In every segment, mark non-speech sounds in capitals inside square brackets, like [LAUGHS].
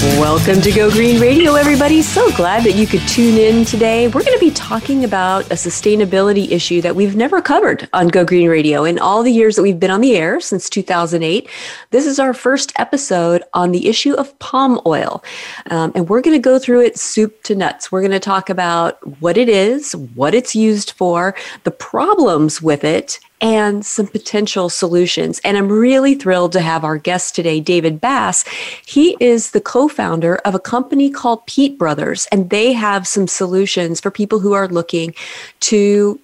Welcome to Go Green Radio, everybody. So glad that you could tune in today. We're going to be talking about a sustainability issue that we've never covered on Go Green Radio in all the years that we've been on the air since 2008. This is our first episode on the issue of palm oil. Um, and we're going to go through it soup to nuts. We're going to talk about what it is, what it's used for, the problems with it, and some potential solutions. And I'm really thrilled to have our guest today, David Bass. He is the co founder of a company called Peet Brothers, and they have some solutions for people who are looking to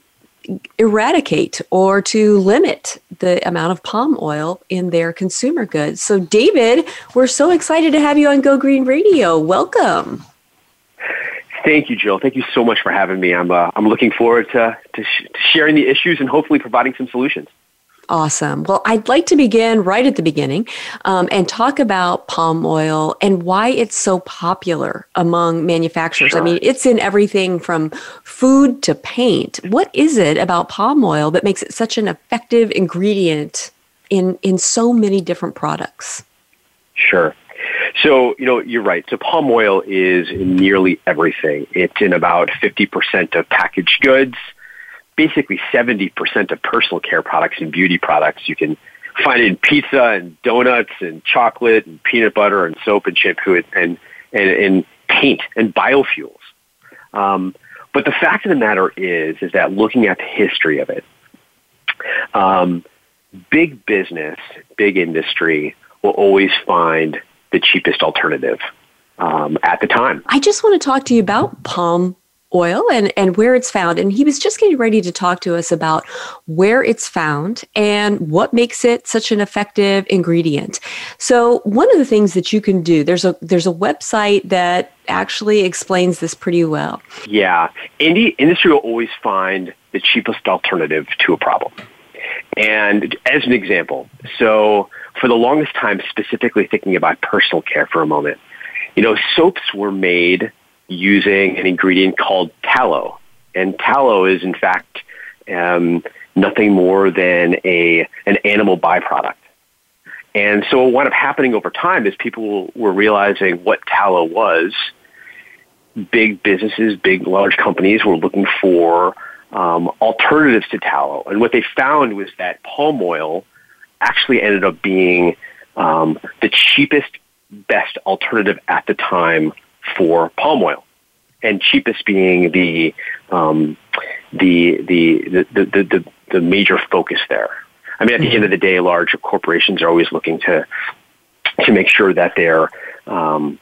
eradicate or to limit the amount of palm oil in their consumer goods. So, David, we're so excited to have you on Go Green Radio. Welcome. Thank you, Jill. Thank you so much for having me. I'm uh, I'm looking forward to, to, sh- to sharing the issues and hopefully providing some solutions. Awesome. Well, I'd like to begin right at the beginning um, and talk about palm oil and why it's so popular among manufacturers. Sure. I mean, it's in everything from food to paint. What is it about palm oil that makes it such an effective ingredient in, in so many different products? Sure. So, you know, you're right. So palm oil is in nearly everything. It's in about 50% of packaged goods, basically 70% of personal care products and beauty products. You can find it in pizza and donuts and chocolate and peanut butter and soap and shampoo and, and, and, and paint and biofuels. Um, but the fact of the matter is, is that looking at the history of it, um, big business, big industry will always find the cheapest alternative um, at the time. I just want to talk to you about palm oil and, and where it's found. And he was just getting ready to talk to us about where it's found and what makes it such an effective ingredient. So one of the things that you can do, there's a there's a website that actually explains this pretty well. Yeah. Indie, industry will always find the cheapest alternative to a problem. And as an example, so for the longest time, specifically thinking about personal care for a moment, you know, soaps were made using an ingredient called tallow. And tallow is, in fact, um, nothing more than a, an animal byproduct. And so what wound up happening over time is people were realizing what tallow was. Big businesses, big, large companies were looking for um, alternatives to tallow. And what they found was that palm oil actually ended up being um, the cheapest, best alternative at the time for palm oil, and cheapest being the um, the, the, the, the, the, the major focus there. I mean, at the mm-hmm. end of the day, large corporations are always looking to to make sure that they're um,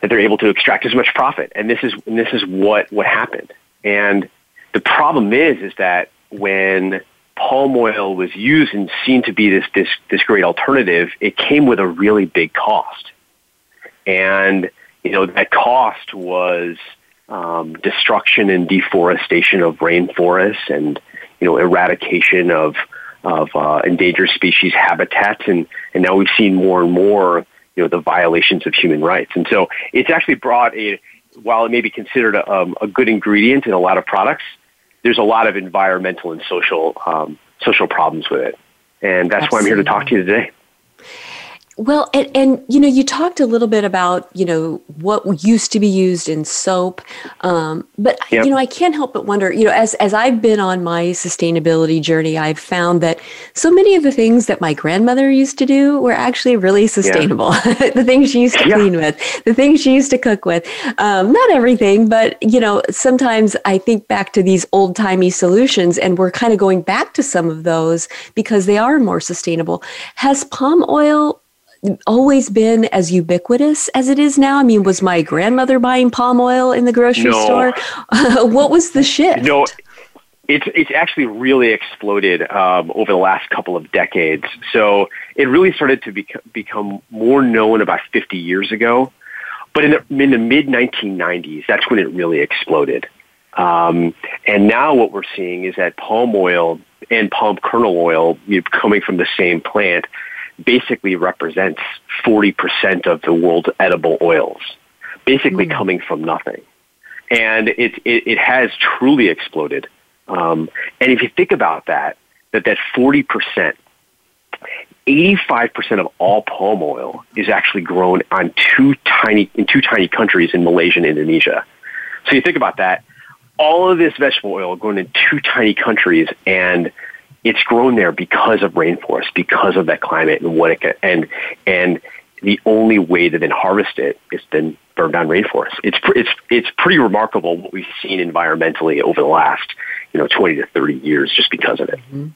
that they're able to extract as much profit, and this is and this is what what happened. And the problem is is that when palm oil was used and seen to be this, this, this great alternative, it came with a really big cost. And, you know, that cost was um, destruction and deforestation of rainforests and, you know, eradication of, of uh, endangered species habitats. And, and now we've seen more and more, you know, the violations of human rights. And so it's actually brought a, while it may be considered a, um, a good ingredient in a lot of products, there's a lot of environmental and social um, social problems with it, and that's Absolutely. why I'm here to talk to you today. Well, and, and, you know, you talked a little bit about you know what used to be used in soap, um, but yep. you know, I can't help but wonder. You know, as as I've been on my sustainability journey, I've found that so many of the things that my grandmother used to do were actually really sustainable. Yeah. [LAUGHS] the things she used to yeah. clean with, the things she used to cook with. Um, not everything, but you know, sometimes I think back to these old timey solutions, and we're kind of going back to some of those because they are more sustainable. Has palm oil always been as ubiquitous as it is now? I mean, was my grandmother buying palm oil in the grocery no. store? [LAUGHS] what was the shift? No, it's it's actually really exploded um, over the last couple of decades. So it really started to bec- become more known about 50 years ago. But in the, in the mid 1990s, that's when it really exploded. Um, and now what we're seeing is that palm oil and palm kernel oil you know, coming from the same plant basically represents 40% of the world's edible oils, basically mm. coming from nothing. And it, it, it has truly exploded. Um, and if you think about that, that that 40%, 85% of all palm oil is actually grown on two tiny, in two tiny countries in Malaysia and Indonesia. So you think about that, all of this vegetable oil grown in two tiny countries and it's grown there because of rainforest, because of that climate and what it can, and, and the only way to then harvest it is then burn down rainforest. It's, it's, it's pretty remarkable what we've seen environmentally over the last, you know, 20 to 30 years just because of it. Mm-hmm.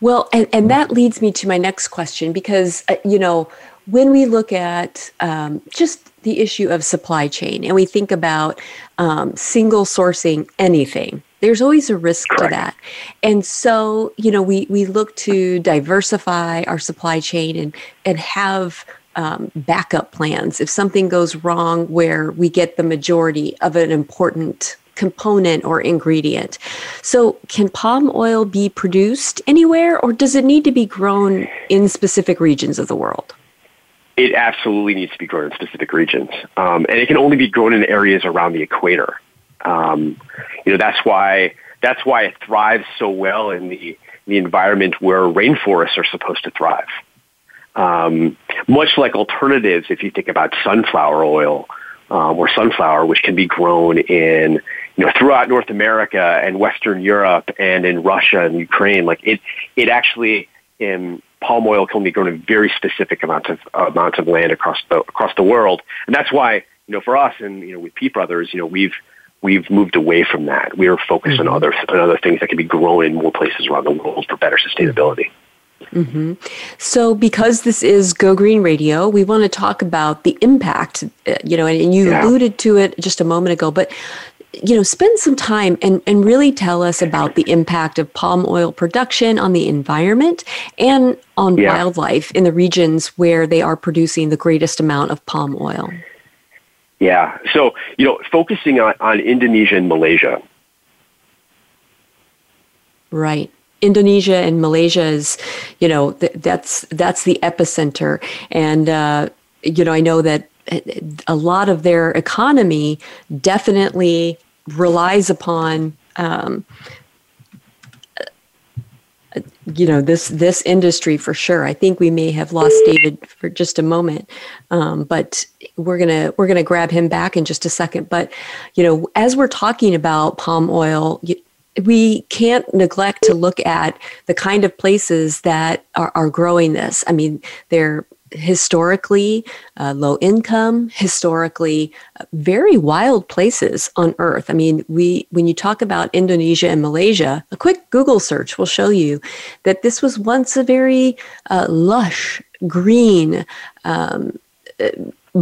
Well, and, and that leads me to my next question because, uh, you know, when we look at um, just the issue of supply chain and we think about um, single sourcing anything, there's always a risk Correct. to that. And so, you know, we, we look to diversify our supply chain and, and have um, backup plans if something goes wrong where we get the majority of an important component or ingredient. So, can palm oil be produced anywhere or does it need to be grown in specific regions of the world? It absolutely needs to be grown in specific regions. Um, and it can only be grown in areas around the equator. Um, you know, that's why, that's why it thrives so well in the, the environment where rainforests are supposed to thrive. Um, much like alternatives, if you think about sunflower oil um, or sunflower, which can be grown in you know throughout North America and Western Europe and in Russia and Ukraine, like it it actually in palm oil can be grown in very specific amounts of uh, amounts of land across the across the world, and that's why you know for us and you know with Peet Brothers, you know we've we've moved away from that. We are focused mm-hmm. on other on other things that can be grown in more places around the world for better sustainability. Mm-hmm. So, because this is Go Green Radio, we want to talk about the impact, uh, you know, and, and you yeah. alluded to it just a moment ago, but you know, spend some time and, and really tell us about the impact of palm oil production on the environment and on yeah. wildlife in the regions where they are producing the greatest amount of palm oil. Yeah. So, you know, focusing on, on Indonesia and Malaysia. Right. Indonesia and Malaysia is, you know, th- that's that's the epicenter, and uh, you know, I know that a lot of their economy definitely relies upon. Um, you know this this industry for sure. I think we may have lost David for just a moment, um, but we're gonna we're gonna grab him back in just a second. But you know, as we're talking about palm oil, we can't neglect to look at the kind of places that are, are growing this. I mean, they're historically uh, low income, historically uh, very wild places on earth. I mean, we when you talk about Indonesia and Malaysia, a quick Google search will show you that this was once a very uh, lush, green. Um,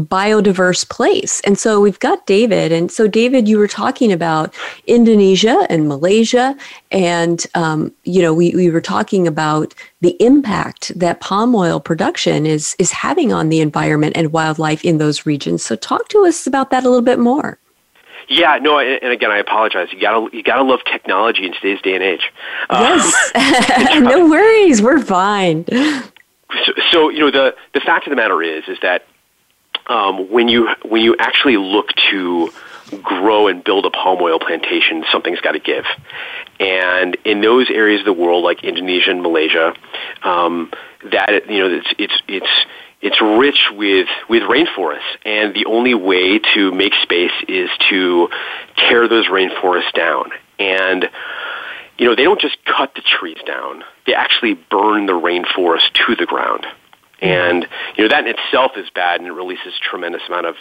biodiverse place. And so we've got David. And so, David, you were talking about Indonesia and Malaysia. And, um, you know, we, we were talking about the impact that palm oil production is, is having on the environment and wildlife in those regions. So, talk to us about that a little bit more. Yeah, no, and again, I apologize. You gotta you gotta love technology in today's day and age. Yes, um, [LAUGHS] [LAUGHS] no worries, we're fine. So, so, you know the the fact of the matter is is that um, when you when you actually look to grow and build a palm oil plantation, something's got to give. And in those areas of the world, like Indonesia and Malaysia, um, that you know it's it's it's it's rich with with rainforests, and the only way to make space is to tear those rainforests down. And you know they don't just cut the trees down; they actually burn the rainforest to the ground. And you know that in itself is bad, and it releases tremendous amount of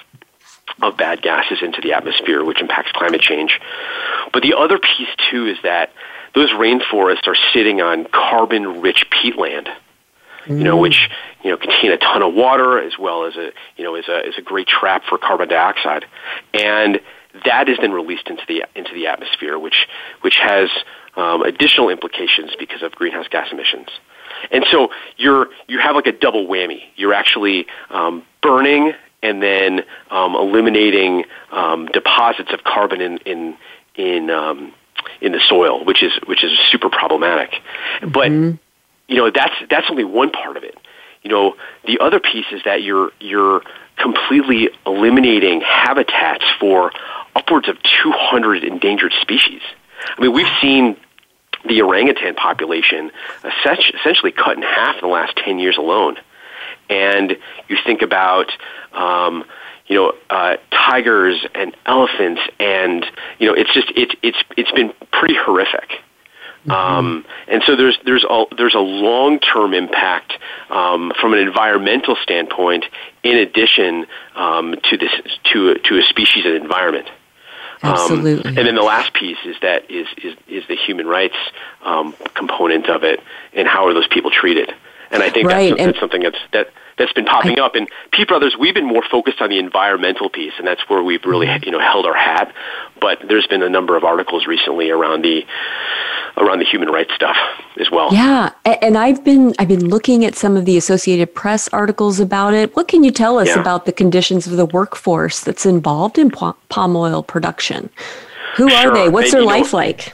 of bad gases into the atmosphere, which impacts climate change. But the other piece too is that those rainforests are sitting on carbon-rich peatland, mm. you know, which you know contain a ton of water as well as a you know is a is a great trap for carbon dioxide, and that is then released into the into the atmosphere, which which has um, additional implications because of greenhouse gas emissions. And so you're you have like a double whammy. You're actually um, burning and then um, eliminating um, deposits of carbon in in in um, in the soil, which is which is super problematic. Mm-hmm. But you know that's that's only one part of it. you know, the other piece is that you're you're completely eliminating habitats for upwards of 200 endangered species. I mean, we've seen the orangutan population essentially cut in half in the last 10 years alone. And you think about, um, you know, uh, tigers and elephants, and you know, it's just it's it's it's been pretty horrific. Mm-hmm. Um, and so there's there's a there's a long term impact um, from an environmental standpoint, in addition um, to this to to a species and environment. Um, Absolutely. and then the last piece is that is is, is the human rights um, component of it, and how are those people treated? And I think right. that's, that's something that's that that's been popping up. And Peet Brothers, we've been more focused on the environmental piece, and that's where we've really mm-hmm. you know held our hat. But there's been a number of articles recently around the around the human rights stuff as well. Yeah, and I've been I've been looking at some of the Associated Press articles about it. What can you tell us yeah. about the conditions of the workforce that's involved in palm oil production? Who sure. are they? What's their life know, like?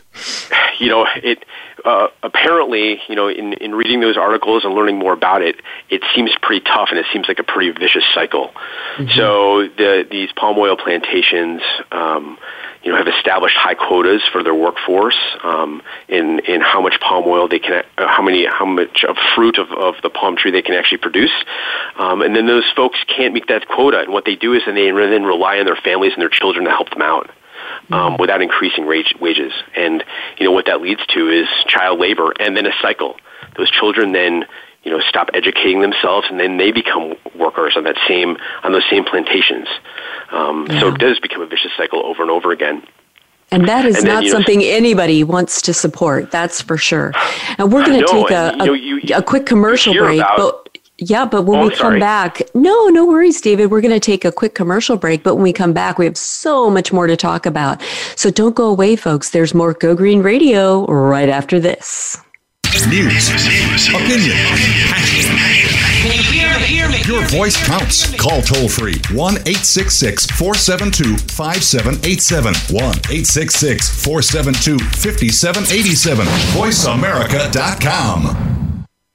You know, it uh, apparently, you know, in, in reading those articles and learning more about it, it seems pretty tough and it seems like a pretty vicious cycle. Mm-hmm. So the, these palm oil plantations, um, you know, have established high quotas for their workforce um, in in how much palm oil they can, uh, how many, how much of fruit of, of the palm tree they can actually produce, um, and then those folks can't meet that quota. And what they do is then they then rely on their families and their children to help them out um, without increasing wage, wages. And you know what that leads to is child labor, and then a cycle. Those children then you know stop educating themselves, and then they become workers on that same on those same plantations. Um, yeah. So it does become a vicious cycle over and over again. And that is and then, not something know, anybody wants to support. That's for sure. And we're going to take a, a, you know, you, a, quick commercial break. About, but yeah, but when oh, we come back, no, no worries, David. We're going to take a quick commercial break, but when we come back, we have so much more to talk about. So don't go away, folks. There's more Go Green Radio right after this. News, opinion, Your voice counts. Call toll free 1 866 472 5787. 1 866 472 5787. VoiceAmerica.com.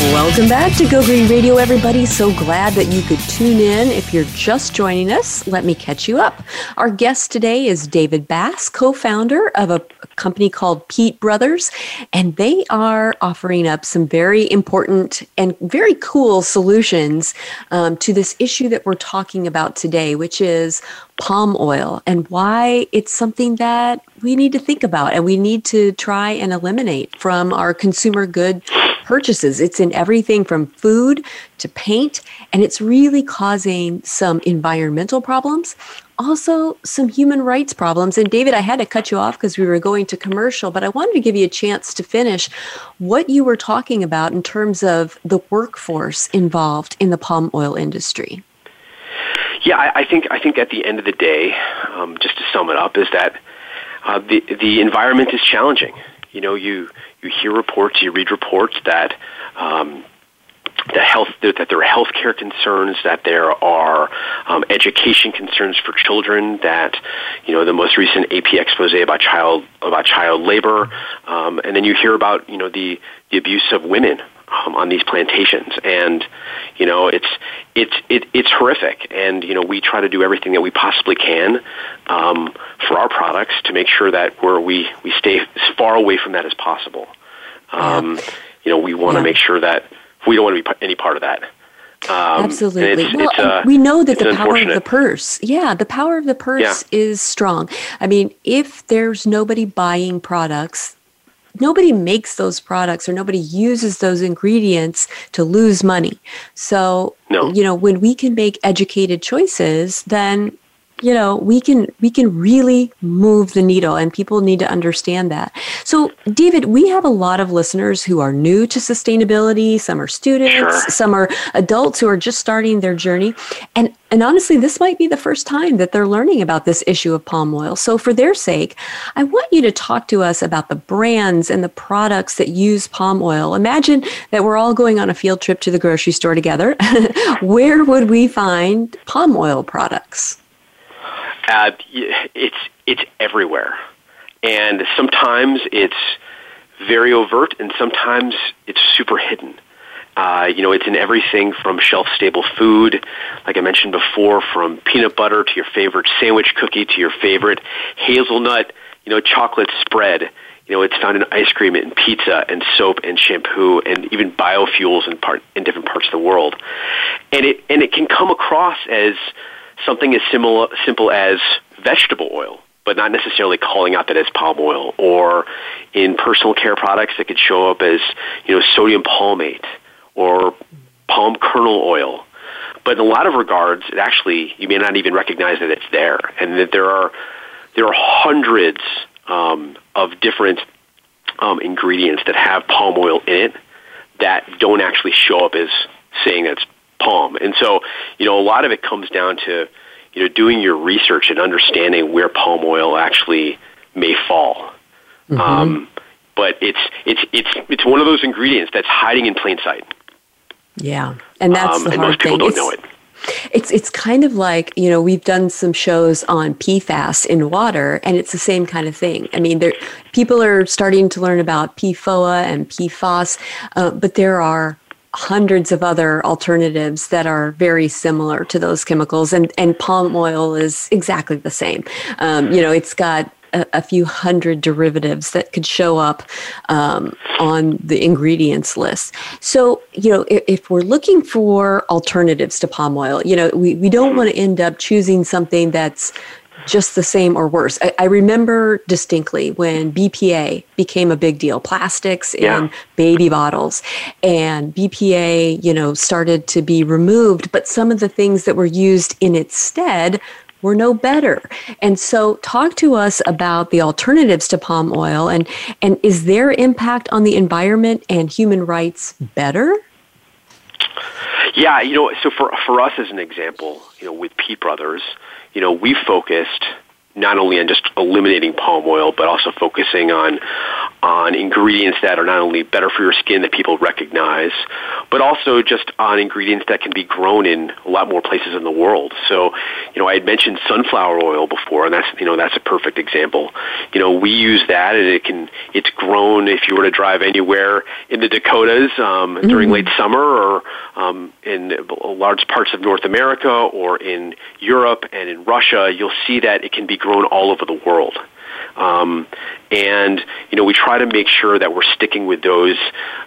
Welcome back to Go Green Radio, everybody. So glad that you could tune in. If you're just joining us, let me catch you up. Our guest today is David Bass, co founder of a company called Peet Brothers, and they are offering up some very important and very cool solutions um, to this issue that we're talking about today, which is palm oil and why it's something that we need to think about and we need to try and eliminate from our consumer good purchases. It's in everything from food to paint, and it's really causing some environmental problems, also some human rights problems. And David, I had to cut you off because we were going to commercial, but I wanted to give you a chance to finish what you were talking about in terms of the workforce involved in the palm oil industry. Yeah, I, I think I think at the end of the day, um, just to sum it up, is that uh, the the environment is challenging. You know, you you hear reports, you read reports that um, the health that there are healthcare concerns, that there are um, education concerns for children, that you know the most recent AP expose about child about child labor, um, and then you hear about you know the the abuse of women um, on these plantations, and you know it's it's it, it's horrific. And you know we try to do everything that we possibly can um, for our products to make sure that we're, we we stay as far away from that as possible. Um, You know we want to yeah. make sure that we don't want to be any part of that. Um, Absolutely. It's, well, it's, uh, we know that the power of the purse, yeah, the power of the purse yeah. is strong. I mean, if there's nobody buying products nobody makes those products or nobody uses those ingredients to lose money. So, no. you know, when we can make educated choices, then you know we can we can really move the needle and people need to understand that. So david we have a lot of listeners who are new to sustainability. Some are students sure. some are adults who are just starting their journey. And and honestly this might be the first time that they're learning about this issue of palm oil. So for their sake i want you to talk to us about the brands and the products that use palm oil. Imagine that we're all going on a field trip to the grocery store together. [LAUGHS] Where would we find palm oil products uh, it's it's everywhere, and sometimes it's very overt, and sometimes it's super hidden. Uh, you know, it's in everything from shelf-stable food, like I mentioned before, from peanut butter to your favorite sandwich cookie to your favorite hazelnut, you know, chocolate spread. You know, it's found in ice cream and pizza and soap and shampoo and even biofuels in part in different parts of the world. And it and it can come across as something as simple as vegetable oil, but not necessarily calling out that as palm oil, or in personal care products that could show up as you know sodium palmate or palm kernel oil. But in a lot of regards, it actually you may not even recognize that it's there, and that there are there are hundreds um, of different um, ingredients that have palm oil in it that don't actually show up as saying that's palm. And so, you know, a lot of it comes down to, you know, doing your research and understanding where palm oil actually may fall. Mm-hmm. Um, but it's it's it's it's one of those ingredients that's hiding in plain sight. Yeah, and that's um, the and hard most people thing. don't it's, know it. It's it's kind of like you know we've done some shows on PFAS in water, and it's the same kind of thing. I mean, there people are starting to learn about PFOA and PFAS, uh, but there are hundreds of other alternatives that are very similar to those chemicals, and and palm oil is exactly the same. Um, you know, it's got a, few hundred derivatives that could show up um, on the ingredients list. So, you know, if, if, we're looking for alternatives to palm oil, you know, we, we don't want to end up choosing something that's just the same or worse. I, I, remember distinctly when BPA became a big deal, plastics in yeah. baby bottles, and BPA, you know, started to be removed, but some of the things that were used in its stead were no better. And so talk to us about the alternatives to palm oil and and is their impact on the environment and human rights better? Yeah, you know, so for for us as an example, you know, with Peet Brothers, you know, we focused not only on just eliminating palm oil, but also focusing on on ingredients that are not only better for your skin that people recognize, but also just on ingredients that can be grown in a lot more places in the world. So, you know, I had mentioned sunflower oil before, and that's you know that's a perfect example. You know, we use that, and it can it's grown if you were to drive anywhere in the Dakotas um, mm-hmm. during late summer, or um, in large parts of North America, or in Europe and in Russia. You'll see that it can be grown all over the world. Um, and you know, we try to make sure that we're sticking with those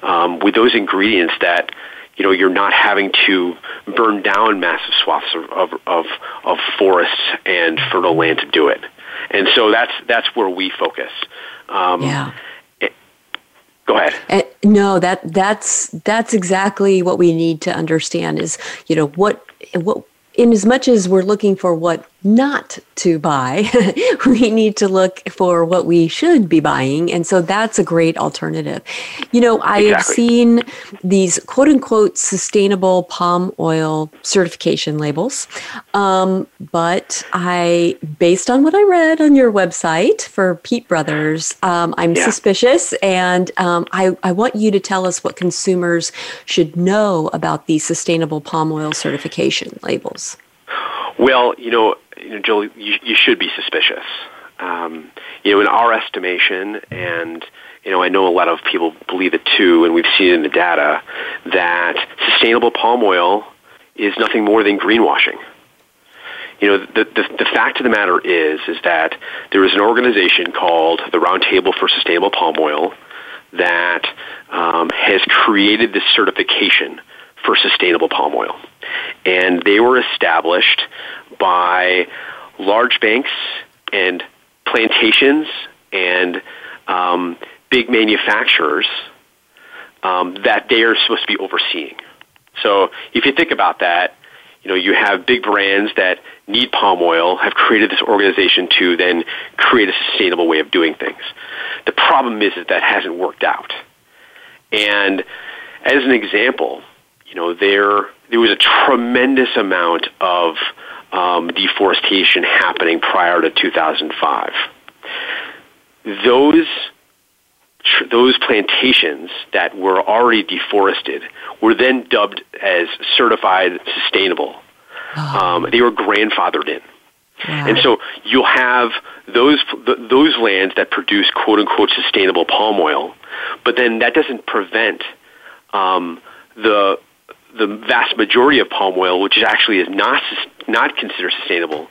um, with those ingredients that you know, you're not having to burn down massive swaths of, of, of, of forests and fertile land to do it. And so that's, that's where we focus. Um, yeah. It, go ahead. Uh, no, that that's that's exactly what we need to understand. Is you know what what in as much as we're looking for what not to buy, [LAUGHS] we need to look for what we should be buying. And so that's a great alternative. You know, I exactly. have seen these quote unquote sustainable palm oil certification labels. Um, but I, based on what I read on your website for Peet Brothers, um, I'm yeah. suspicious. And um, I, I want you to tell us what consumers should know about these sustainable palm oil certification labels. Well, you know, you know, Joel, you, you should be suspicious. Um, you know, in our estimation, and you know, I know a lot of people believe it too, and we've seen it in the data that sustainable palm oil is nothing more than greenwashing. You know, the, the, the fact of the matter is, is that there is an organization called the Roundtable for Sustainable Palm Oil that um, has created this certification for sustainable palm oil. And they were established by large banks and plantations and um, big manufacturers um, that they are supposed to be overseeing. So if you think about that, you know, you have big brands that need palm oil have created this organization to then create a sustainable way of doing things. The problem is that that hasn't worked out. And as an example, you know, there there was a tremendous amount of um, deforestation happening prior to 2005. Those those plantations that were already deforested were then dubbed as certified sustainable. Oh. Um, they were grandfathered in. Wow. And so you'll have those those lands that produce quote unquote sustainable palm oil, but then that doesn't prevent um, the the vast majority of palm oil, which actually is not not considered sustainable,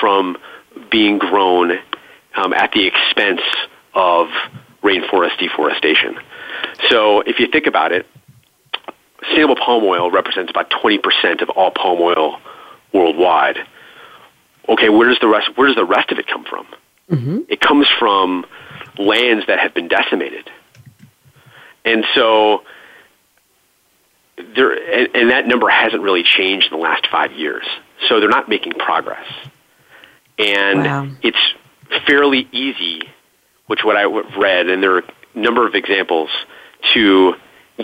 from being grown um, at the expense of rainforest deforestation. So, if you think about it, sustainable palm oil represents about 20% of all palm oil worldwide. Okay, where does the rest where does the rest of it come from? Mm-hmm. It comes from lands that have been decimated. And so there, and, and that number hasn't really changed in the last five years. So they're not making progress, and wow. it's fairly easy, which what I've read, and there are a number of examples to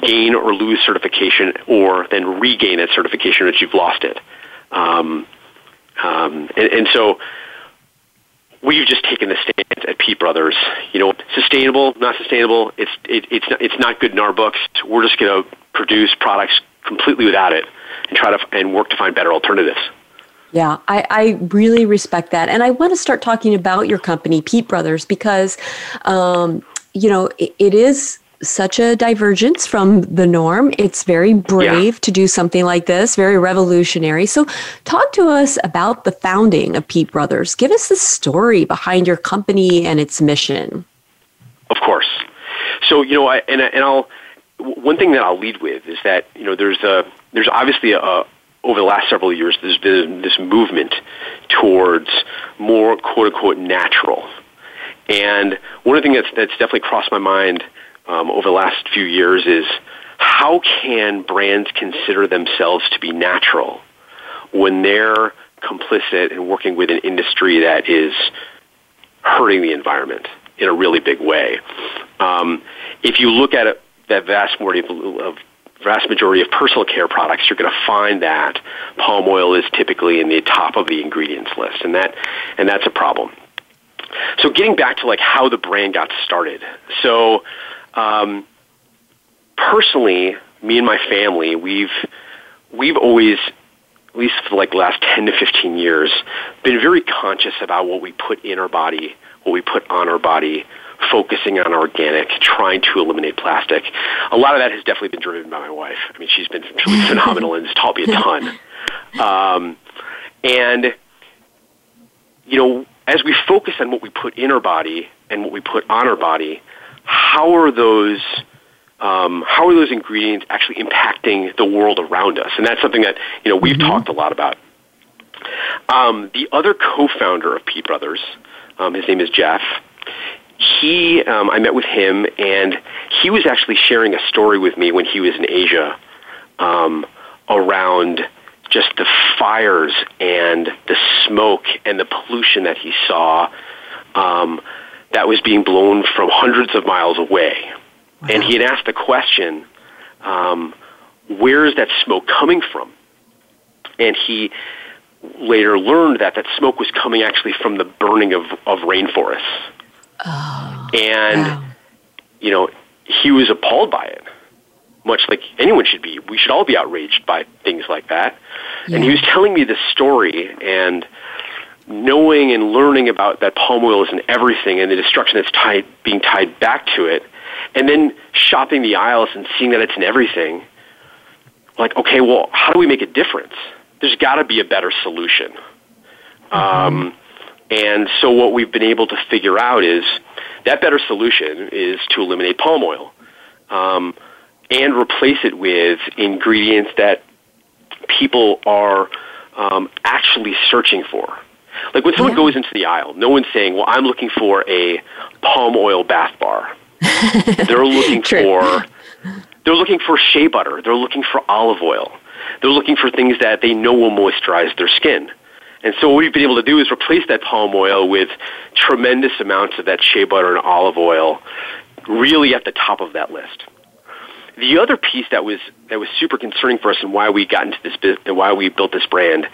gain or lose certification, or then regain that certification once you've lost it. Um, um, and, and so we've just taken the stance at Peet Brothers. You know, sustainable, not sustainable. It's it, it's it's not good in our books. We're just going to produce products completely without it and try to and work to find better alternatives. Yeah, I, I really respect that, and I want to start talking about your company, Peet Brothers, because um, you know it, it is such a divergence from the norm. It's very brave yeah. to do something like this, very revolutionary. So, talk to us about the founding of Peet Brothers. Give us the story behind your company and its mission. Of course. So, you know, I, and, and I'll one thing that I'll lead with is that you know there's a there's obviously a, a over the last several years there's been this movement towards more quote unquote natural. And one of the things that's, that's definitely crossed my mind um, over the last few years is how can brands consider themselves to be natural when they're complicit in working with an industry that is hurting the environment in a really big way? Um, if you look at it, that vast majority of, of vast majority of personal care products, you're going to find that palm oil is typically in the top of the ingredients list, and that and that's a problem. So getting back to like how the brand got started. So um, personally, me and my family, we've we've always, at least for like the last ten to fifteen years, been very conscious about what we put in our body, what we put on our body, focusing on organic, trying to eliminate plastic. A lot of that has definitely been driven by my wife. I mean, she's been [LAUGHS] truly phenomenal and has taught me a ton. Um, and you know, as we focus on what we put in our body and what we put on our body, how are those um, how are those ingredients actually impacting the world around us? And that's something that you know we've mm-hmm. talked a lot about. Um, the other co-founder of Peet Brothers, um, his name is Jeff. He, um, I met with him, and he was actually sharing a story with me when he was in Asia um, around just the fires and the smoke and the pollution that he saw um, that was being blown from hundreds of miles away. Wow. And he had asked the question, um, where is that smoke coming from? And he later learned that that smoke was coming actually from the burning of, of rainforests. Oh, and, wow. you know, he was appalled by it, much like anyone should be. We should all be outraged by things like that. Yeah. And he was telling me this story, and knowing and learning about that palm oil is in everything and the destruction that's tied, being tied back to it, and then shopping the aisles and seeing that it's in everything, like, okay, well, how do we make a difference? There's got to be a better solution. Um, and so what we've been able to figure out is that better solution is to eliminate palm oil um, and replace it with ingredients that people are um, actually searching for. Like when someone yeah. goes into the aisle, no one's saying, "Well, I'm looking for a palm oil bath bar." [LAUGHS] they're looking for they're looking for shea butter. They're looking for olive oil. They're looking for things that they know will moisturize their skin. And so what we've been able to do is replace that palm oil with tremendous amounts of that shea butter and olive oil, really at the top of that list. The other piece that was that was super concerning for us and why we got into this and why we built this brand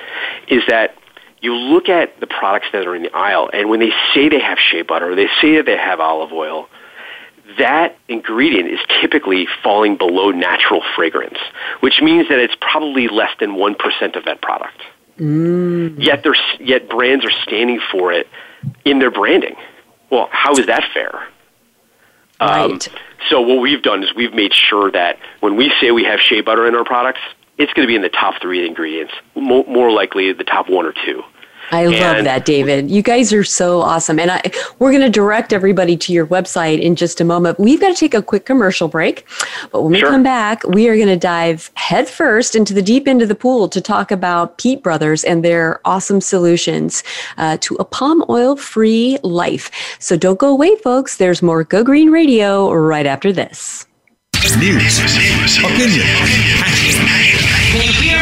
is that you look at the products that are in the aisle, and when they say they have shea butter, or they say that they have olive oil, that ingredient is typically falling below natural fragrance, which means that it's probably less than 1% of that product. Mm. Yet, yet brands are standing for it in their branding. Well, how is that fair? Um, right. So what we've done is we've made sure that when we say we have shea butter in our products, it's going to be in the top three ingredients, more likely the top one or two. I and love that, David. You guys are so awesome. And I, we're going to direct everybody to your website in just a moment. We've got to take a quick commercial break. But when we sure. come back, we are going to dive headfirst into the deep end of the pool to talk about Peet Brothers and their awesome solutions uh, to a palm oil free life. So don't go away, folks. There's more Go Green Radio right after this. News, opinion,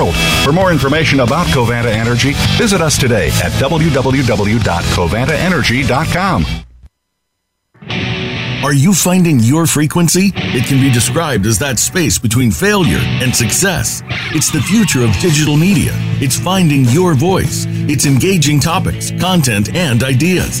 world. For more information about Covanta Energy, visit us today at www.covantaenergy.com. Are you finding your frequency? It can be described as that space between failure and success. It's the future of digital media. It's finding your voice. It's engaging topics, content, and ideas.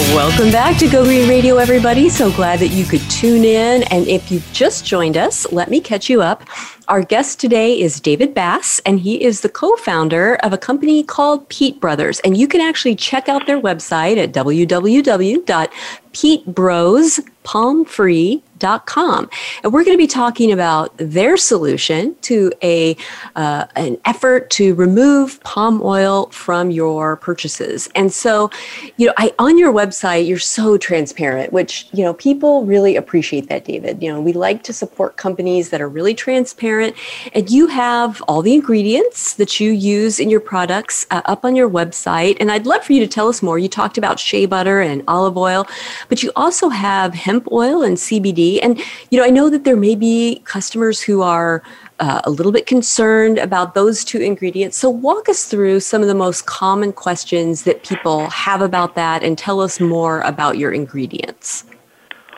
Welcome back to Go Green Radio, everybody. So glad that you could tune in. And if you've just joined us, let me catch you up. Our guest today is David Bass, and he is the co founder of a company called Peet Brothers. And you can actually check out their website at www.peetbrospalmfree.com com. And we're going to be talking about their solution to a uh, an effort to remove palm oil from your purchases. And so, you know, I on your website you're so transparent, which you know people really appreciate that, David. You know, we like to support companies that are really transparent, and you have all the ingredients that you use in your products uh, up on your website. And I'd love for you to tell us more. You talked about shea butter and olive oil, but you also have hemp oil and CBD and, you know, I know that there may be customers who are uh, a little bit concerned about those two ingredients. So, walk us through some of the most common questions that people have about that and tell us more about your ingredients.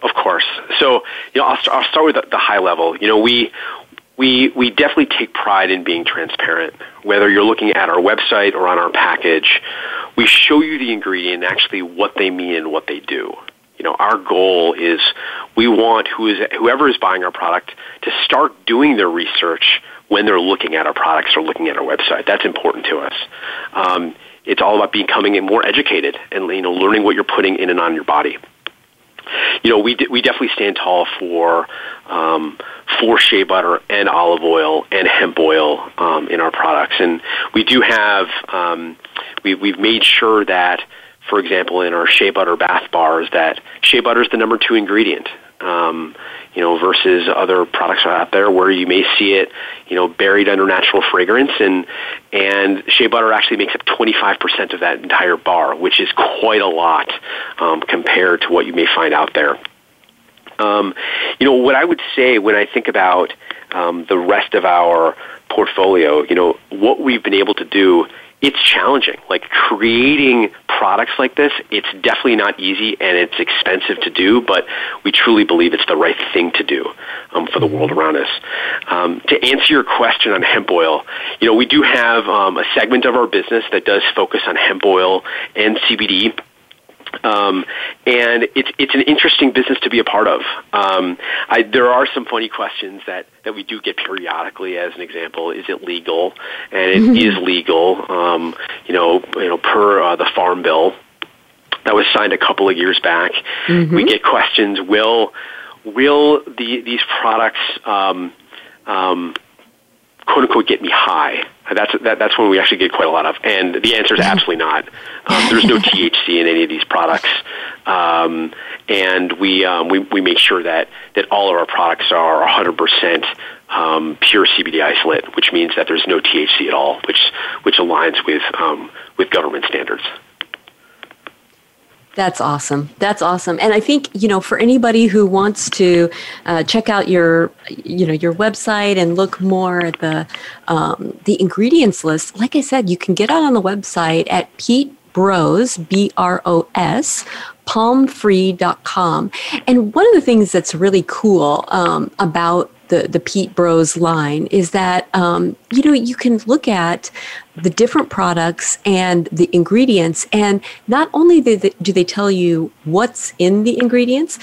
Of course. So, you know, I'll, st- I'll start with the, the high level. You know, we we we definitely take pride in being transparent. Whether you're looking at our website or on our package, we show you the ingredient and actually what they mean and what they do. You know, our goal is we want who is whoever is buying our product to start doing their research when they're looking at our products or looking at our website. That's important to us. Um, it's all about becoming more educated and you know learning what you're putting in and on your body. You know, we we definitely stand tall for um, for shea butter and olive oil and hemp oil um, in our products, and we do have um, we we've made sure that for example, in our shea butter bath bars, that shea butter is the number two ingredient. Um, you know, versus other products out there where you may see it, you know, buried under natural fragrance, and and shea butter actually makes up 25% of that entire bar, which is quite a lot um, compared to what you may find out there. Um, you know, what I would say when I think about um, the rest of our portfolio, you know, what we've been able to do it's challenging. Like creating products like this, it's definitely not easy and it's expensive to do, but we truly believe it's the right thing to do um, for the world around us. Um, to answer your question on hemp oil, you know, we do have um, a segment of our business that does focus on hemp oil and CBD um, and it's it's an interesting business to be a part of. Um, I, there are some funny questions that, that we do get periodically. As an example, is it legal? And it mm-hmm. is legal. Um, you know, you know, per uh, the Farm Bill that was signed a couple of years back. Mm-hmm. We get questions: Will will the, these products um, um, quote unquote get me high? That's that, that's when we actually get quite a lot of, and the answer is absolutely not. Um, there's no [LAUGHS] THC in any of these products, um, and we um, we we make sure that that all of our products are 100% um, pure CBD isolate, which means that there's no THC at all, which which aligns with um, with government standards. That's awesome. That's awesome. And I think, you know, for anybody who wants to uh, check out your, you know, your website and look more at the, um, the ingredients list, like I said, you can get out on the website at Peet Bros, B R O S, palmfree.com. And one of the things that's really cool um, about the, the Peet Bros line is that, um, you know, you can look at the different products and the ingredients, and not only do they, tell you what's in the ingredients,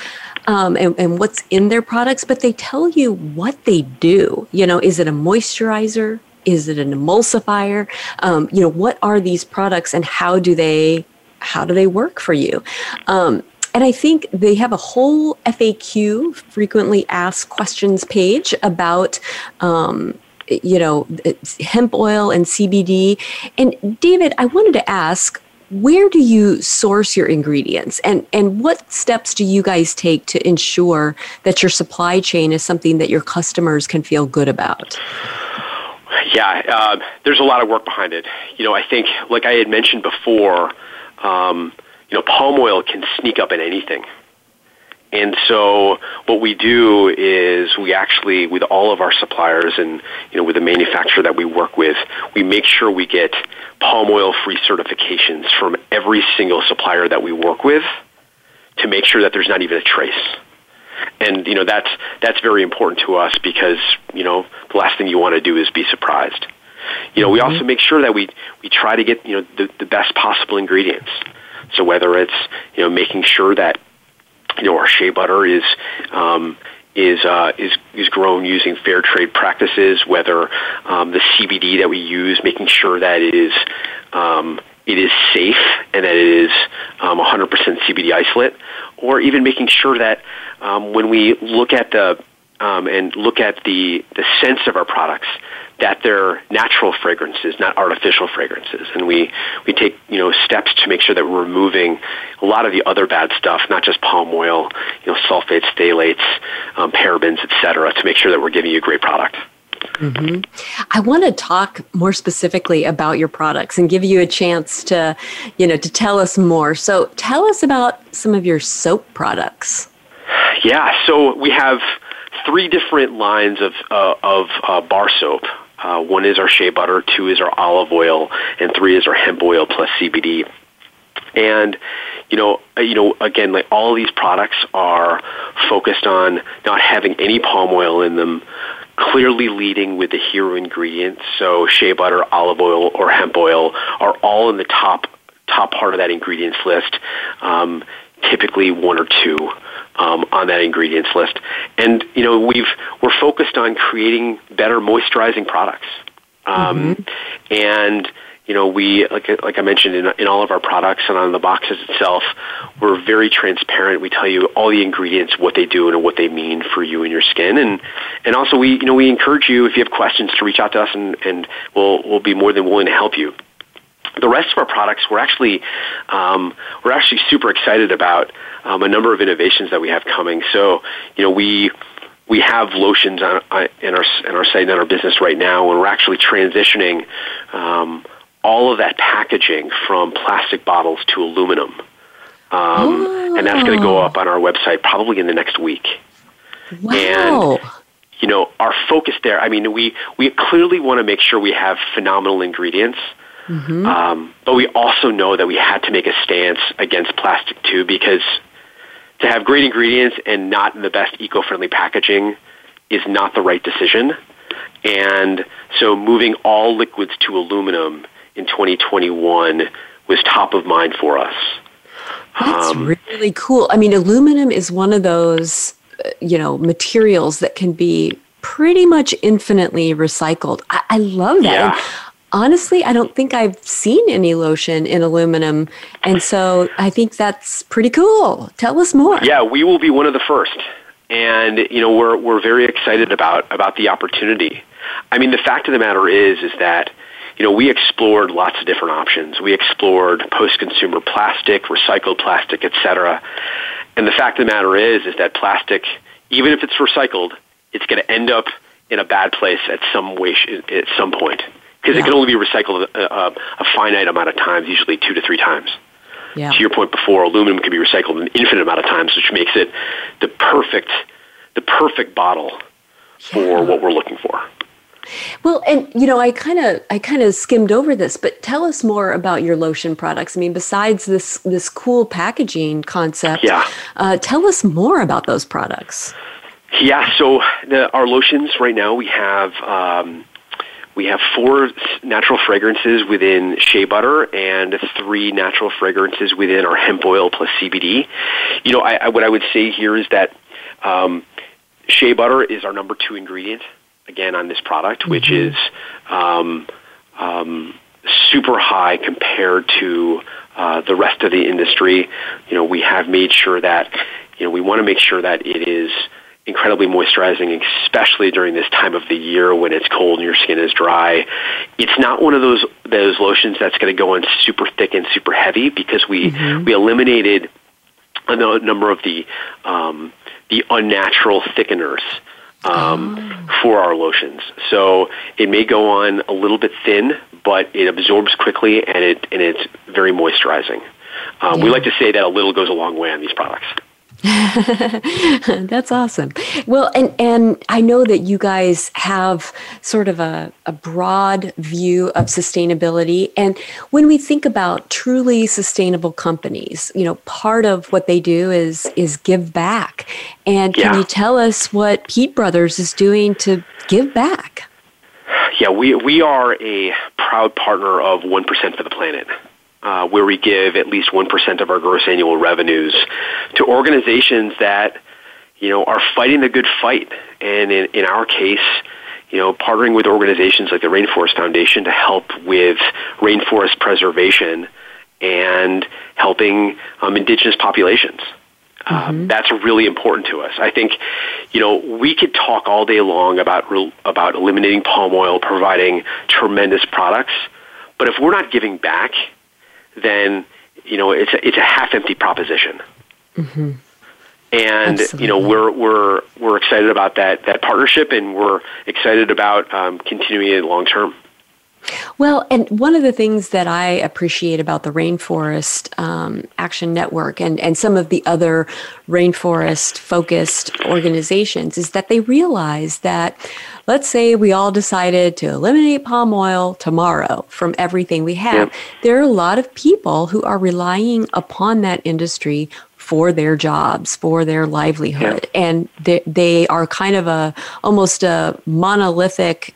um, and, and, what's in their products, but they tell you what they do. You know, is it a moisturizer? Is it an emulsifier? Um, you know, what are these products and how do they how do they work for you? Um, and I think they have a whole FAQ, frequently asked questions page about. Um, you know, hemp oil and CBD. And David, I wanted to ask, where do you source your ingredients and and what steps do you guys take to ensure that your supply chain is something that your customers can feel good about yeah uh, there's a lot of work behind it you know i think like i had mentioned before um, you know, palm oil can sneak up in anything. And so what we do is we actually, with all of our suppliers and you know with the manufacturer that we work with, we make sure we get palm oil free certifications from every single supplier that we work with to make sure that there's not even a trace. And you know that's that's very important to us because you know the last thing you want to do is be surprised. You know, we mm-hmm. also make sure that we we try to get you know the, the best possible ingredients. So whether it's you know making sure that you know, our shea butter is um, is uh, is is grown using fair trade practices. Whether um, the CBD that we use, making sure that it is um, it is safe and that it is um, 100% CBD isolate, or even making sure that um, when we look at the um, and look at the the scents of our products, that they're natural fragrances, not artificial fragrances. And we, we take, you know, steps to make sure that we're removing a lot of the other bad stuff, not just palm oil, you know, sulfates, phthalates, um, parabens, et cetera, to make sure that we're giving you a great product. Mm-hmm. I want to talk more specifically about your products and give you a chance to, you know, to tell us more. So tell us about some of your soap products. Yeah, so we have three different lines of uh, of uh, bar soap. Uh, one is our shea butter, two is our olive oil, and three is our hemp oil plus CBD. And you know, uh, you know, again, like all these products are focused on not having any palm oil in them, clearly leading with the hero ingredients. So shea butter, olive oil, or hemp oil are all in the top top part of that ingredients list. Um, typically one or two um, on that ingredients list. And you know, we've we're focused on creating better moisturizing products. Um, mm-hmm. And you know, we like like I mentioned in in all of our products and on the boxes itself, we're very transparent. We tell you all the ingredients, what they do, and what they mean for you and your skin. And and also we you know we encourage you if you have questions to reach out to us, and and we'll we'll be more than willing to help you the rest of our products, we're actually um, we're actually super excited about um, a number of innovations that we have coming. So, you know, we we have lotions on, on, in our in our site in our business right now, and we're actually transitioning um, all of that packaging from plastic bottles to aluminum, um, and that's going to go up on our website probably in the next week. Wow. And, you know, our focus there. I mean, we we clearly want to make sure we have phenomenal ingredients Mm-hmm. Um, but we also know that we had to make a stance against plastic too because to have great ingredients and not in the best eco-friendly packaging is not the right decision. And so moving all liquids to aluminum in 2021 was top of mind for us. That's um, really cool. I mean, aluminum is one of those, uh, you know, materials that can be pretty much infinitely recycled. I, I love that. Yeah honestly, I don't think I've seen any lotion in aluminum. And so I think that's pretty cool. Tell us more. Yeah, we will be one of the first. And you know, we're we're very excited about about the opportunity. I mean, the fact of the matter is is that you know, we explored lots of different options. We explored post-consumer plastic, recycled plastic, etc. And the fact of the matter is is that plastic, even if it's recycled, it's going to end up in a bad place at some way at some point because yeah. it can only be recycled a, a, a, finite amount of times, usually two to three times. Yeah. To your point before, aluminum can be recycled an infinite amount of times, which makes it the perfect, the perfect bottle for what we're looking for. Well, and you know, I kind of I kind of skimmed over this, but tell us more about your lotion products. I mean, besides this this cool packaging concept, yeah. Uh, tell us more about those products. Yeah, so the, our lotions right now we have um, we have four natural fragrances within shea butter and three natural fragrances within our hemp oil plus CBD. You know, I, I, what I would say here is that um, shea butter is our number two ingredient again on this product, mm-hmm. which is um, um, super high compared to uh, the rest of the industry. You know, we have made sure that you know we want to make sure that it is incredibly moisturizing, especially during this time of the year when it's cold and your skin is dry. It's not one of those those lotions that's going to go on super thick and super heavy because we mm-hmm. we eliminated a number of the um, the unnatural thickeners um, oh. for our lotions. So it may go on a little bit thin, but it absorbs quickly and it and it's very moisturizing. Um, yeah. We like to say that a little goes a long way on these products. [LAUGHS] That's awesome. Well, and and I know that you guys have sort of a, a broad view of sustainability. And when we think about truly sustainable companies, you know, part of what they do is is give back. And can yeah. you tell us what Peet Brothers is doing to give back? Yeah, we we are a proud partner of One Percent for the Planet uh, where we give at least 1% of our gross annual revenues to organizations that, you know, are fighting the good fight. And in, in our case, you know, partnering with organizations like the Rainforest Foundation to help with rainforest preservation and helping um, indigenous populations. Um, mm-hmm. that's really important to us. I think, you know, we could talk all day long about about eliminating palm oil, providing tremendous products, but if we're not giving back, then you know it's a, it's a half empty proposition. Mm-hmm. And Absolutely. you know we're we're we're excited about that that partnership, and we're excited about um, continuing it long term. Well, and one of the things that I appreciate about the Rainforest um, Action Network and, and some of the other rainforest focused organizations is that they realize that, let's say we all decided to eliminate palm oil tomorrow from everything we have, yep. there are a lot of people who are relying upon that industry for their jobs, for their livelihood, yeah. and they, they are kind of a almost a monolithic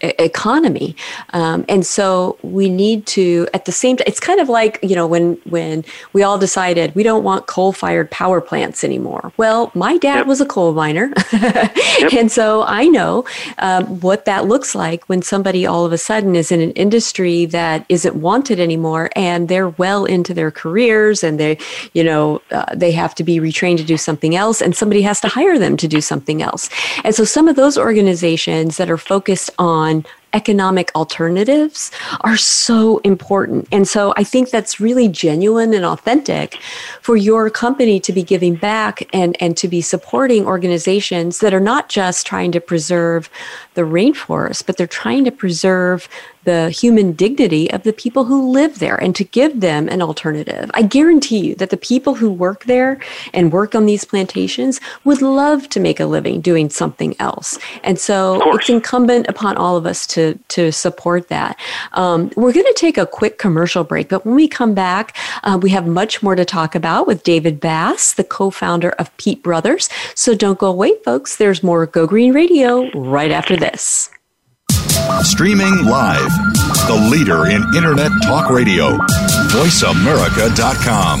economy um, and so we need to at the same time it's kind of like you know when when we all decided we don't want coal-fired power plants anymore well my dad yep. was a coal miner [LAUGHS] yep. and so i know um, what that looks like when somebody all of a sudden is in an industry that isn't wanted anymore and they're well into their careers and they you know uh, they have to be retrained to do something else and somebody has to hire them to do something else and so some of those organizations that are focused on on economic alternatives are so important. And so I think that's really genuine and authentic for your company to be giving back and, and to be supporting organizations that are not just trying to preserve the rainforest, but they're trying to preserve the human dignity of the people who live there and to give them an alternative. I guarantee you that the people who work there and work on these plantations would love to make a living doing something else. And so it's incumbent upon all of us to, to support that. Um, we're going to take a quick commercial break, but when we come back, uh, we have much more to talk about with David Bass, the co founder of Peet Brothers. So don't go away, folks. There's more Go Green Radio right after this. Streaming live. The leader in Internet talk radio. VoiceAmerica.com.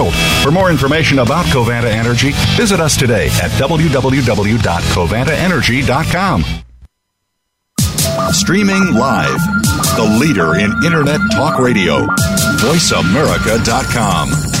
For more information, information about Covanta Energy, visit us today at www.covantaenergy.com. Streaming live, the leader in Internet talk radio, voiceamerica.com.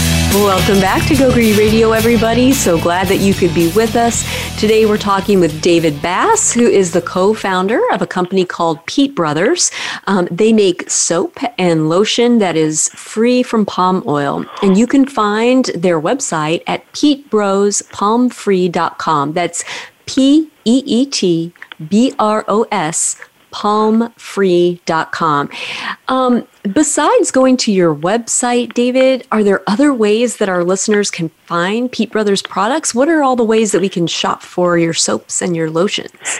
Welcome back to Go Green Radio, everybody. So glad that you could be with us. Today we're talking with David Bass, who is the co founder of a company called Peet Brothers. Um, they make soap and lotion that is free from palm oil. And you can find their website at peetbrospalmfree.com. That's P E E T B R O S palmfree.com. Um, besides going to your website, David, are there other ways that our listeners can find Peet Brothers products? What are all the ways that we can shop for your soaps and your lotions?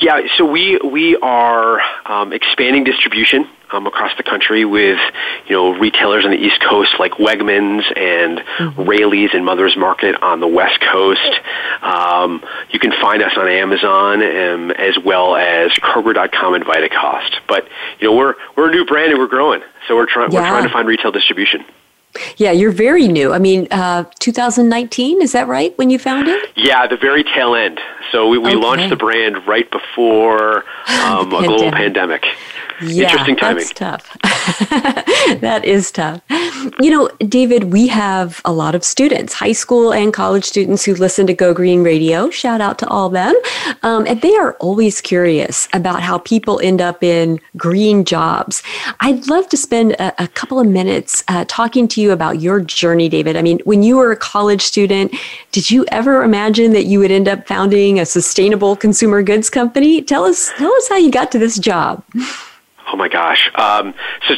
Yeah, so we we are um, expanding distribution um, across the country with you know retailers on the East Coast like Wegmans and mm-hmm. Raley's and Mother's Market on the West Coast. Um, you can find us on Amazon um, as well as Kroger.com and Vitacost. But you know we're we're a new brand and we're growing, so we're trying yeah. we're trying to find retail distribution. Yeah, you're very new. I mean, uh, 2019, is that right when you founded? Yeah, the very tail end. So we, we okay. launched the brand right before [LAUGHS] um, a global pandemic. Yeah, Interesting timing. That's tough. [LAUGHS] that is tough. You know, David, we have a lot of students, high school and college students who listen to Go Green Radio. Shout out to all them. Um, and they are always curious about how people end up in green jobs. I'd love to spend a, a couple of minutes uh, talking to you about your journey, David. I mean, when you were a college student, did you ever imagine that you would end up founding a sustainable consumer goods company? Tell us, tell us how you got to this job. [LAUGHS] Oh my gosh! Um, so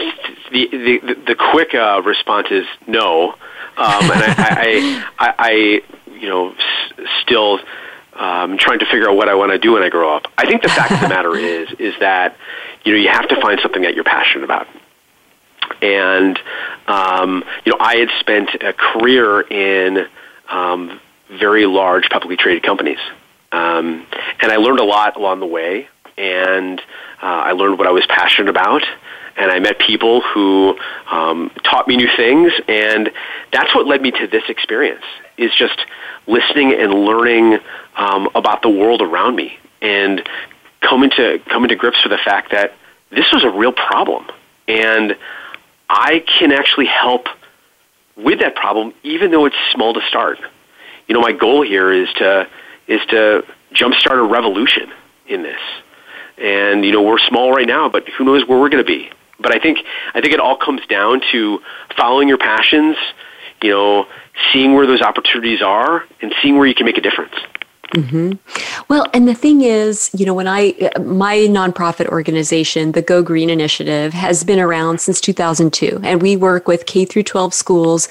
the the the quick uh, response is no, um, and I, I, I, I, you know s- still um, trying to figure out what I want to do when I grow up. I think the fact of the matter [LAUGHS] is is that you know you have to find something that you're passionate about, and um, you know I had spent a career in um, very large publicly traded companies, um, and I learned a lot along the way, and uh, I learned what I was passionate about, and I met people who um, taught me new things, and that's what led me to this experience. Is just listening and learning um, about the world around me, and coming to coming to grips with the fact that this was a real problem, and I can actually help with that problem, even though it's small to start. You know, my goal here is to is to jumpstart a revolution in this. And you know, we're small right now, but who knows where we're going to be. But I think I think it all comes down to following your passions, you know, seeing where those opportunities are and seeing where you can make a difference. Mm-hmm. Well, and the thing is, you know, when I, my nonprofit organization, the Go Green Initiative, has been around since 2002. And we work with K through 12 schools,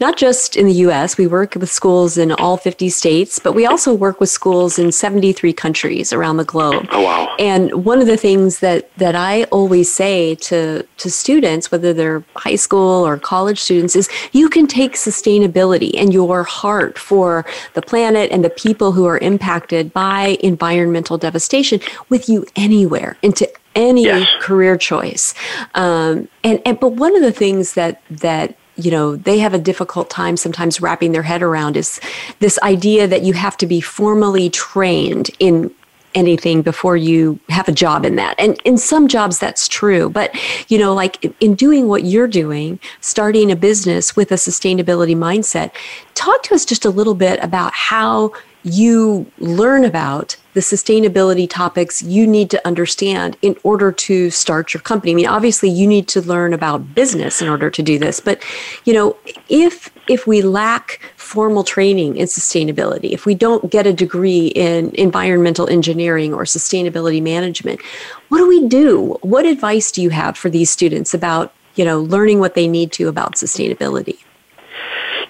not just in the US, we work with schools in all 50 states, but we also work with schools in 73 countries around the globe. Oh, wow. And one of the things that, that I always say to, to students, whether they're high school or college students, is you can take sustainability and your heart for the planet and the people who are are impacted by environmental devastation with you anywhere into any yes. career choice. Um, and, and but one of the things that that you know they have a difficult time sometimes wrapping their head around is this idea that you have to be formally trained in anything before you have a job in that. And in some jobs, that's true. But, you know, like in doing what you're doing, starting a business with a sustainability mindset, talk to us just a little bit about how you learn about the sustainability topics you need to understand in order to start your company. I mean, obviously you need to learn about business in order to do this, but you know, if if we lack formal training in sustainability, if we don't get a degree in environmental engineering or sustainability management, what do we do? What advice do you have for these students about, you know, learning what they need to about sustainability?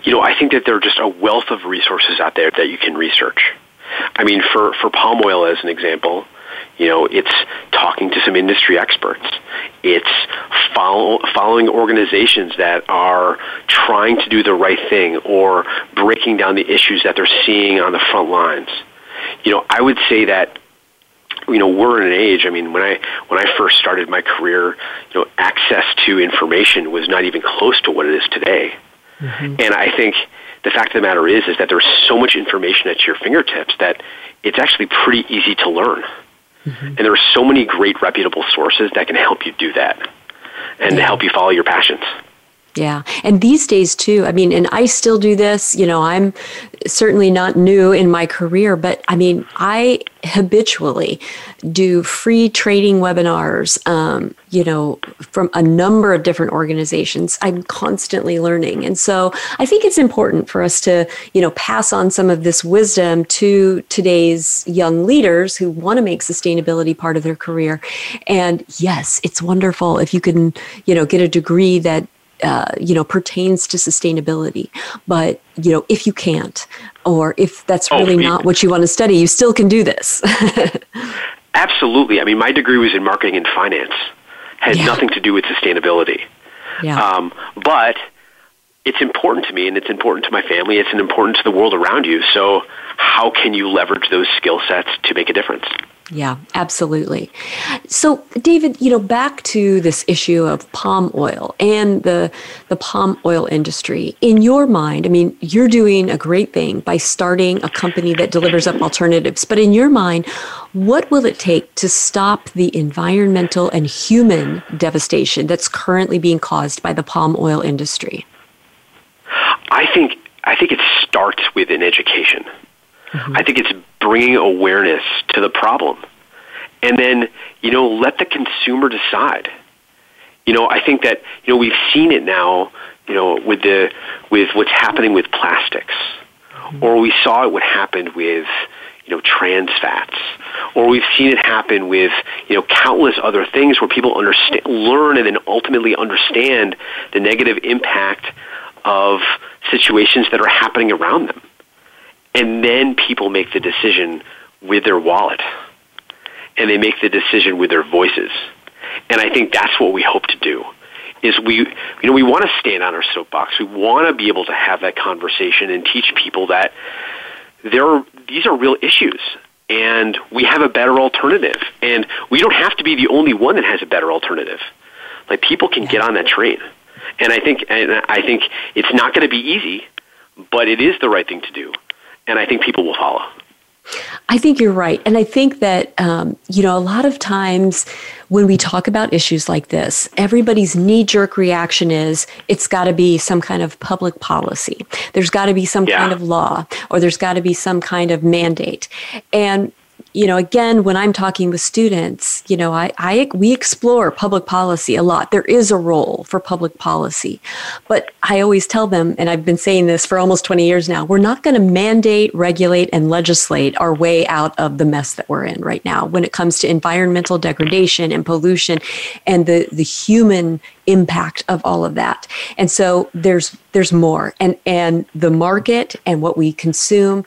You know, I think that there are just a wealth of resources out there that you can research. I mean, for, for palm oil as an example, you know, it's talking to some industry experts. It's follow, following organizations that are trying to do the right thing or breaking down the issues that they're seeing on the front lines. You know, I would say that you know we're in an age i mean when i when i first started my career you know access to information was not even close to what it is today Mm-hmm. And I think the fact of the matter is, is that there's so much information at your fingertips that it's actually pretty easy to learn. Mm-hmm. And there are so many great reputable sources that can help you do that and yeah. help you follow your passions. Yeah. And these days, too, I mean, and I still do this. You know, I'm certainly not new in my career, but I mean, I habitually do free trading webinars, um, you know, from a number of different organizations. I'm constantly learning. And so I think it's important for us to, you know, pass on some of this wisdom to today's young leaders who want to make sustainability part of their career. And yes, it's wonderful if you can, you know, get a degree that uh, you know pertains to sustainability but you know if you can't or if that's oh, really oh, not what you want to study you still can do this [LAUGHS] absolutely i mean my degree was in marketing and finance has Yeah. nothing to do with sustainability. Yeah. Um, but it's important to me and it's important to my family. It's important to the world around you. So how can you leverage those skill sets to make a difference? Yeah, absolutely. So, David, you know, back to this issue of palm oil and the the palm oil industry. In your mind, I mean, you're doing a great thing by starting a company that delivers up alternatives. But in your mind, what will it take to stop the environmental and human devastation that's currently being caused by the palm oil industry? I think I think it starts with an education. Mm-hmm. I think it's bringing awareness to the problem, and then you know let the consumer decide. You know, I think that you know we've seen it now. You know, with the with what's happening with plastics, mm-hmm. or we saw it what happened with you know trans fats, or we've seen it happen with you know countless other things where people understand, learn, and then ultimately understand the negative impact of situations that are happening around them. And then people make the decision with their wallet. And they make the decision with their voices. And I think that's what we hope to do. Is we, you know, we want to stand on our soapbox. We want to be able to have that conversation and teach people that there are, these are real issues and we have a better alternative. And we don't have to be the only one that has a better alternative. Like people can get on that train. And I think and I think it's not going to be easy, but it is the right thing to do. And I think people will follow. I think you're right. And I think that, um, you know, a lot of times when we talk about issues like this, everybody's knee jerk reaction is it's got to be some kind of public policy. There's got to be some Yeah. kind of law or there's got to be some kind of mandate. And you know, again, when I'm talking with students, you know, I, I we explore public policy a lot. There is a role for public policy, but I always tell them, and I've been saying this for almost 20 years now, we're not going to mandate, regulate, and legislate our way out of the mess that we're in right now when it comes to environmental degradation and pollution and the the human impact of all of that. And so there's there's more, and and the market and what we consume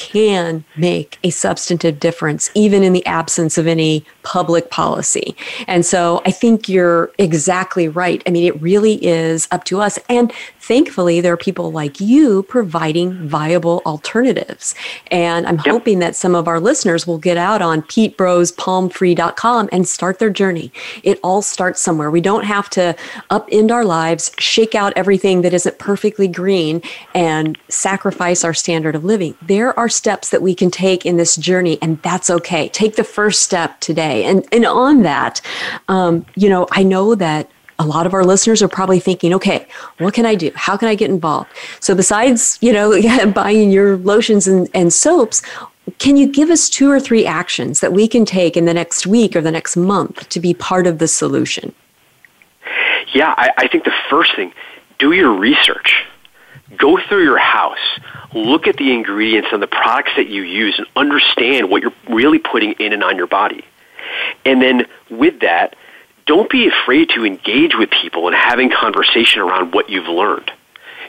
can make a substantive difference, even in the absence of any public policy. And so I think you're exactly right. I mean, it really is up to us. And thankfully, there are people like you providing viable alternatives. And I'm hoping that some of our listeners will get out on PeetBrosPalmFree.com and start their journey. It all starts somewhere. We don't have to upend our lives, shake out everything that isn't perfectly green, and sacrifice our standard of living. There are steps that we can take in this journey, and that's okay. Take the first step today. And, and on that, um, you know, I know that a lot of our listeners are probably thinking, okay, what can I do? How can I get involved? So besides, you know, [LAUGHS] buying your lotions and, and soaps, can you give us two or three actions that we can take in the next week or the next month to be part of the solution? Yeah, I, I think the first thing, do your research. Go through your house, look at the ingredients and the products that you use, and understand what you're really putting in and on your body. And then with that, don't be afraid to engage with people and having conversation around what you've learned.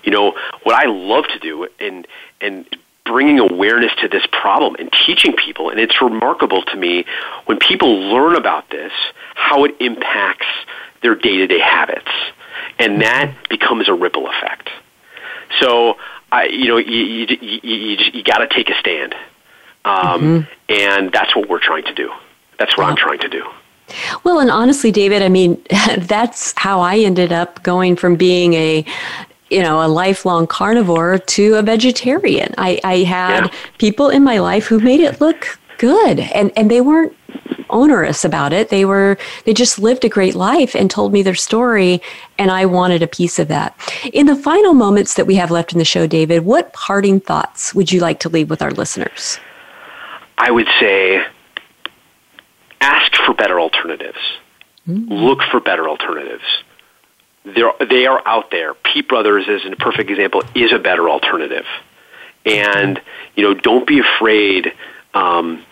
You know, what I love to do and and bringing awareness to this problem and teaching people and it's remarkable to me when people learn about this how it impacts their day-to-day habits and that becomes a ripple effect. So, I you know, you you you, you, you got to take a stand. Um, and that's what we're trying to do. That's what I'm trying to do. Well, and honestly, David, I mean, [LAUGHS] that's how I ended up going from being a you know, a lifelong carnivore to a vegetarian. I, I had Yeah. people in my life who made it look good and, and they weren't onerous about it. They were they just lived a great life and told me their story and I wanted a piece of that. In the final moments that we have left in the show, David, what parting thoughts would you like to leave with our listeners? I would say ask for better alternatives. Look for better alternatives. They're, they are out there. Peet Brothers, as a perfect example, is a better alternative. And, you know, don't be afraid um,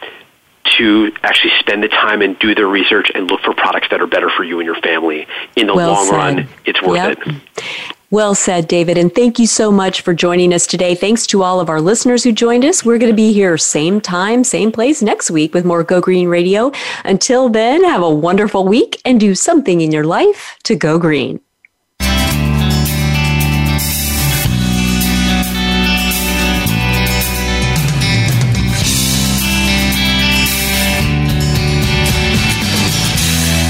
to actually spend the time and do the research and look for products that are better for you and your family. In the Well long said. run, it's worth Yep. it. Well said, David. And thank you so much for joining us today. Thanks to all of our listeners who joined us. We're going to be here same time, same place next week with more Go Green Radio. Until then, have a wonderful week and do something in your life to go green.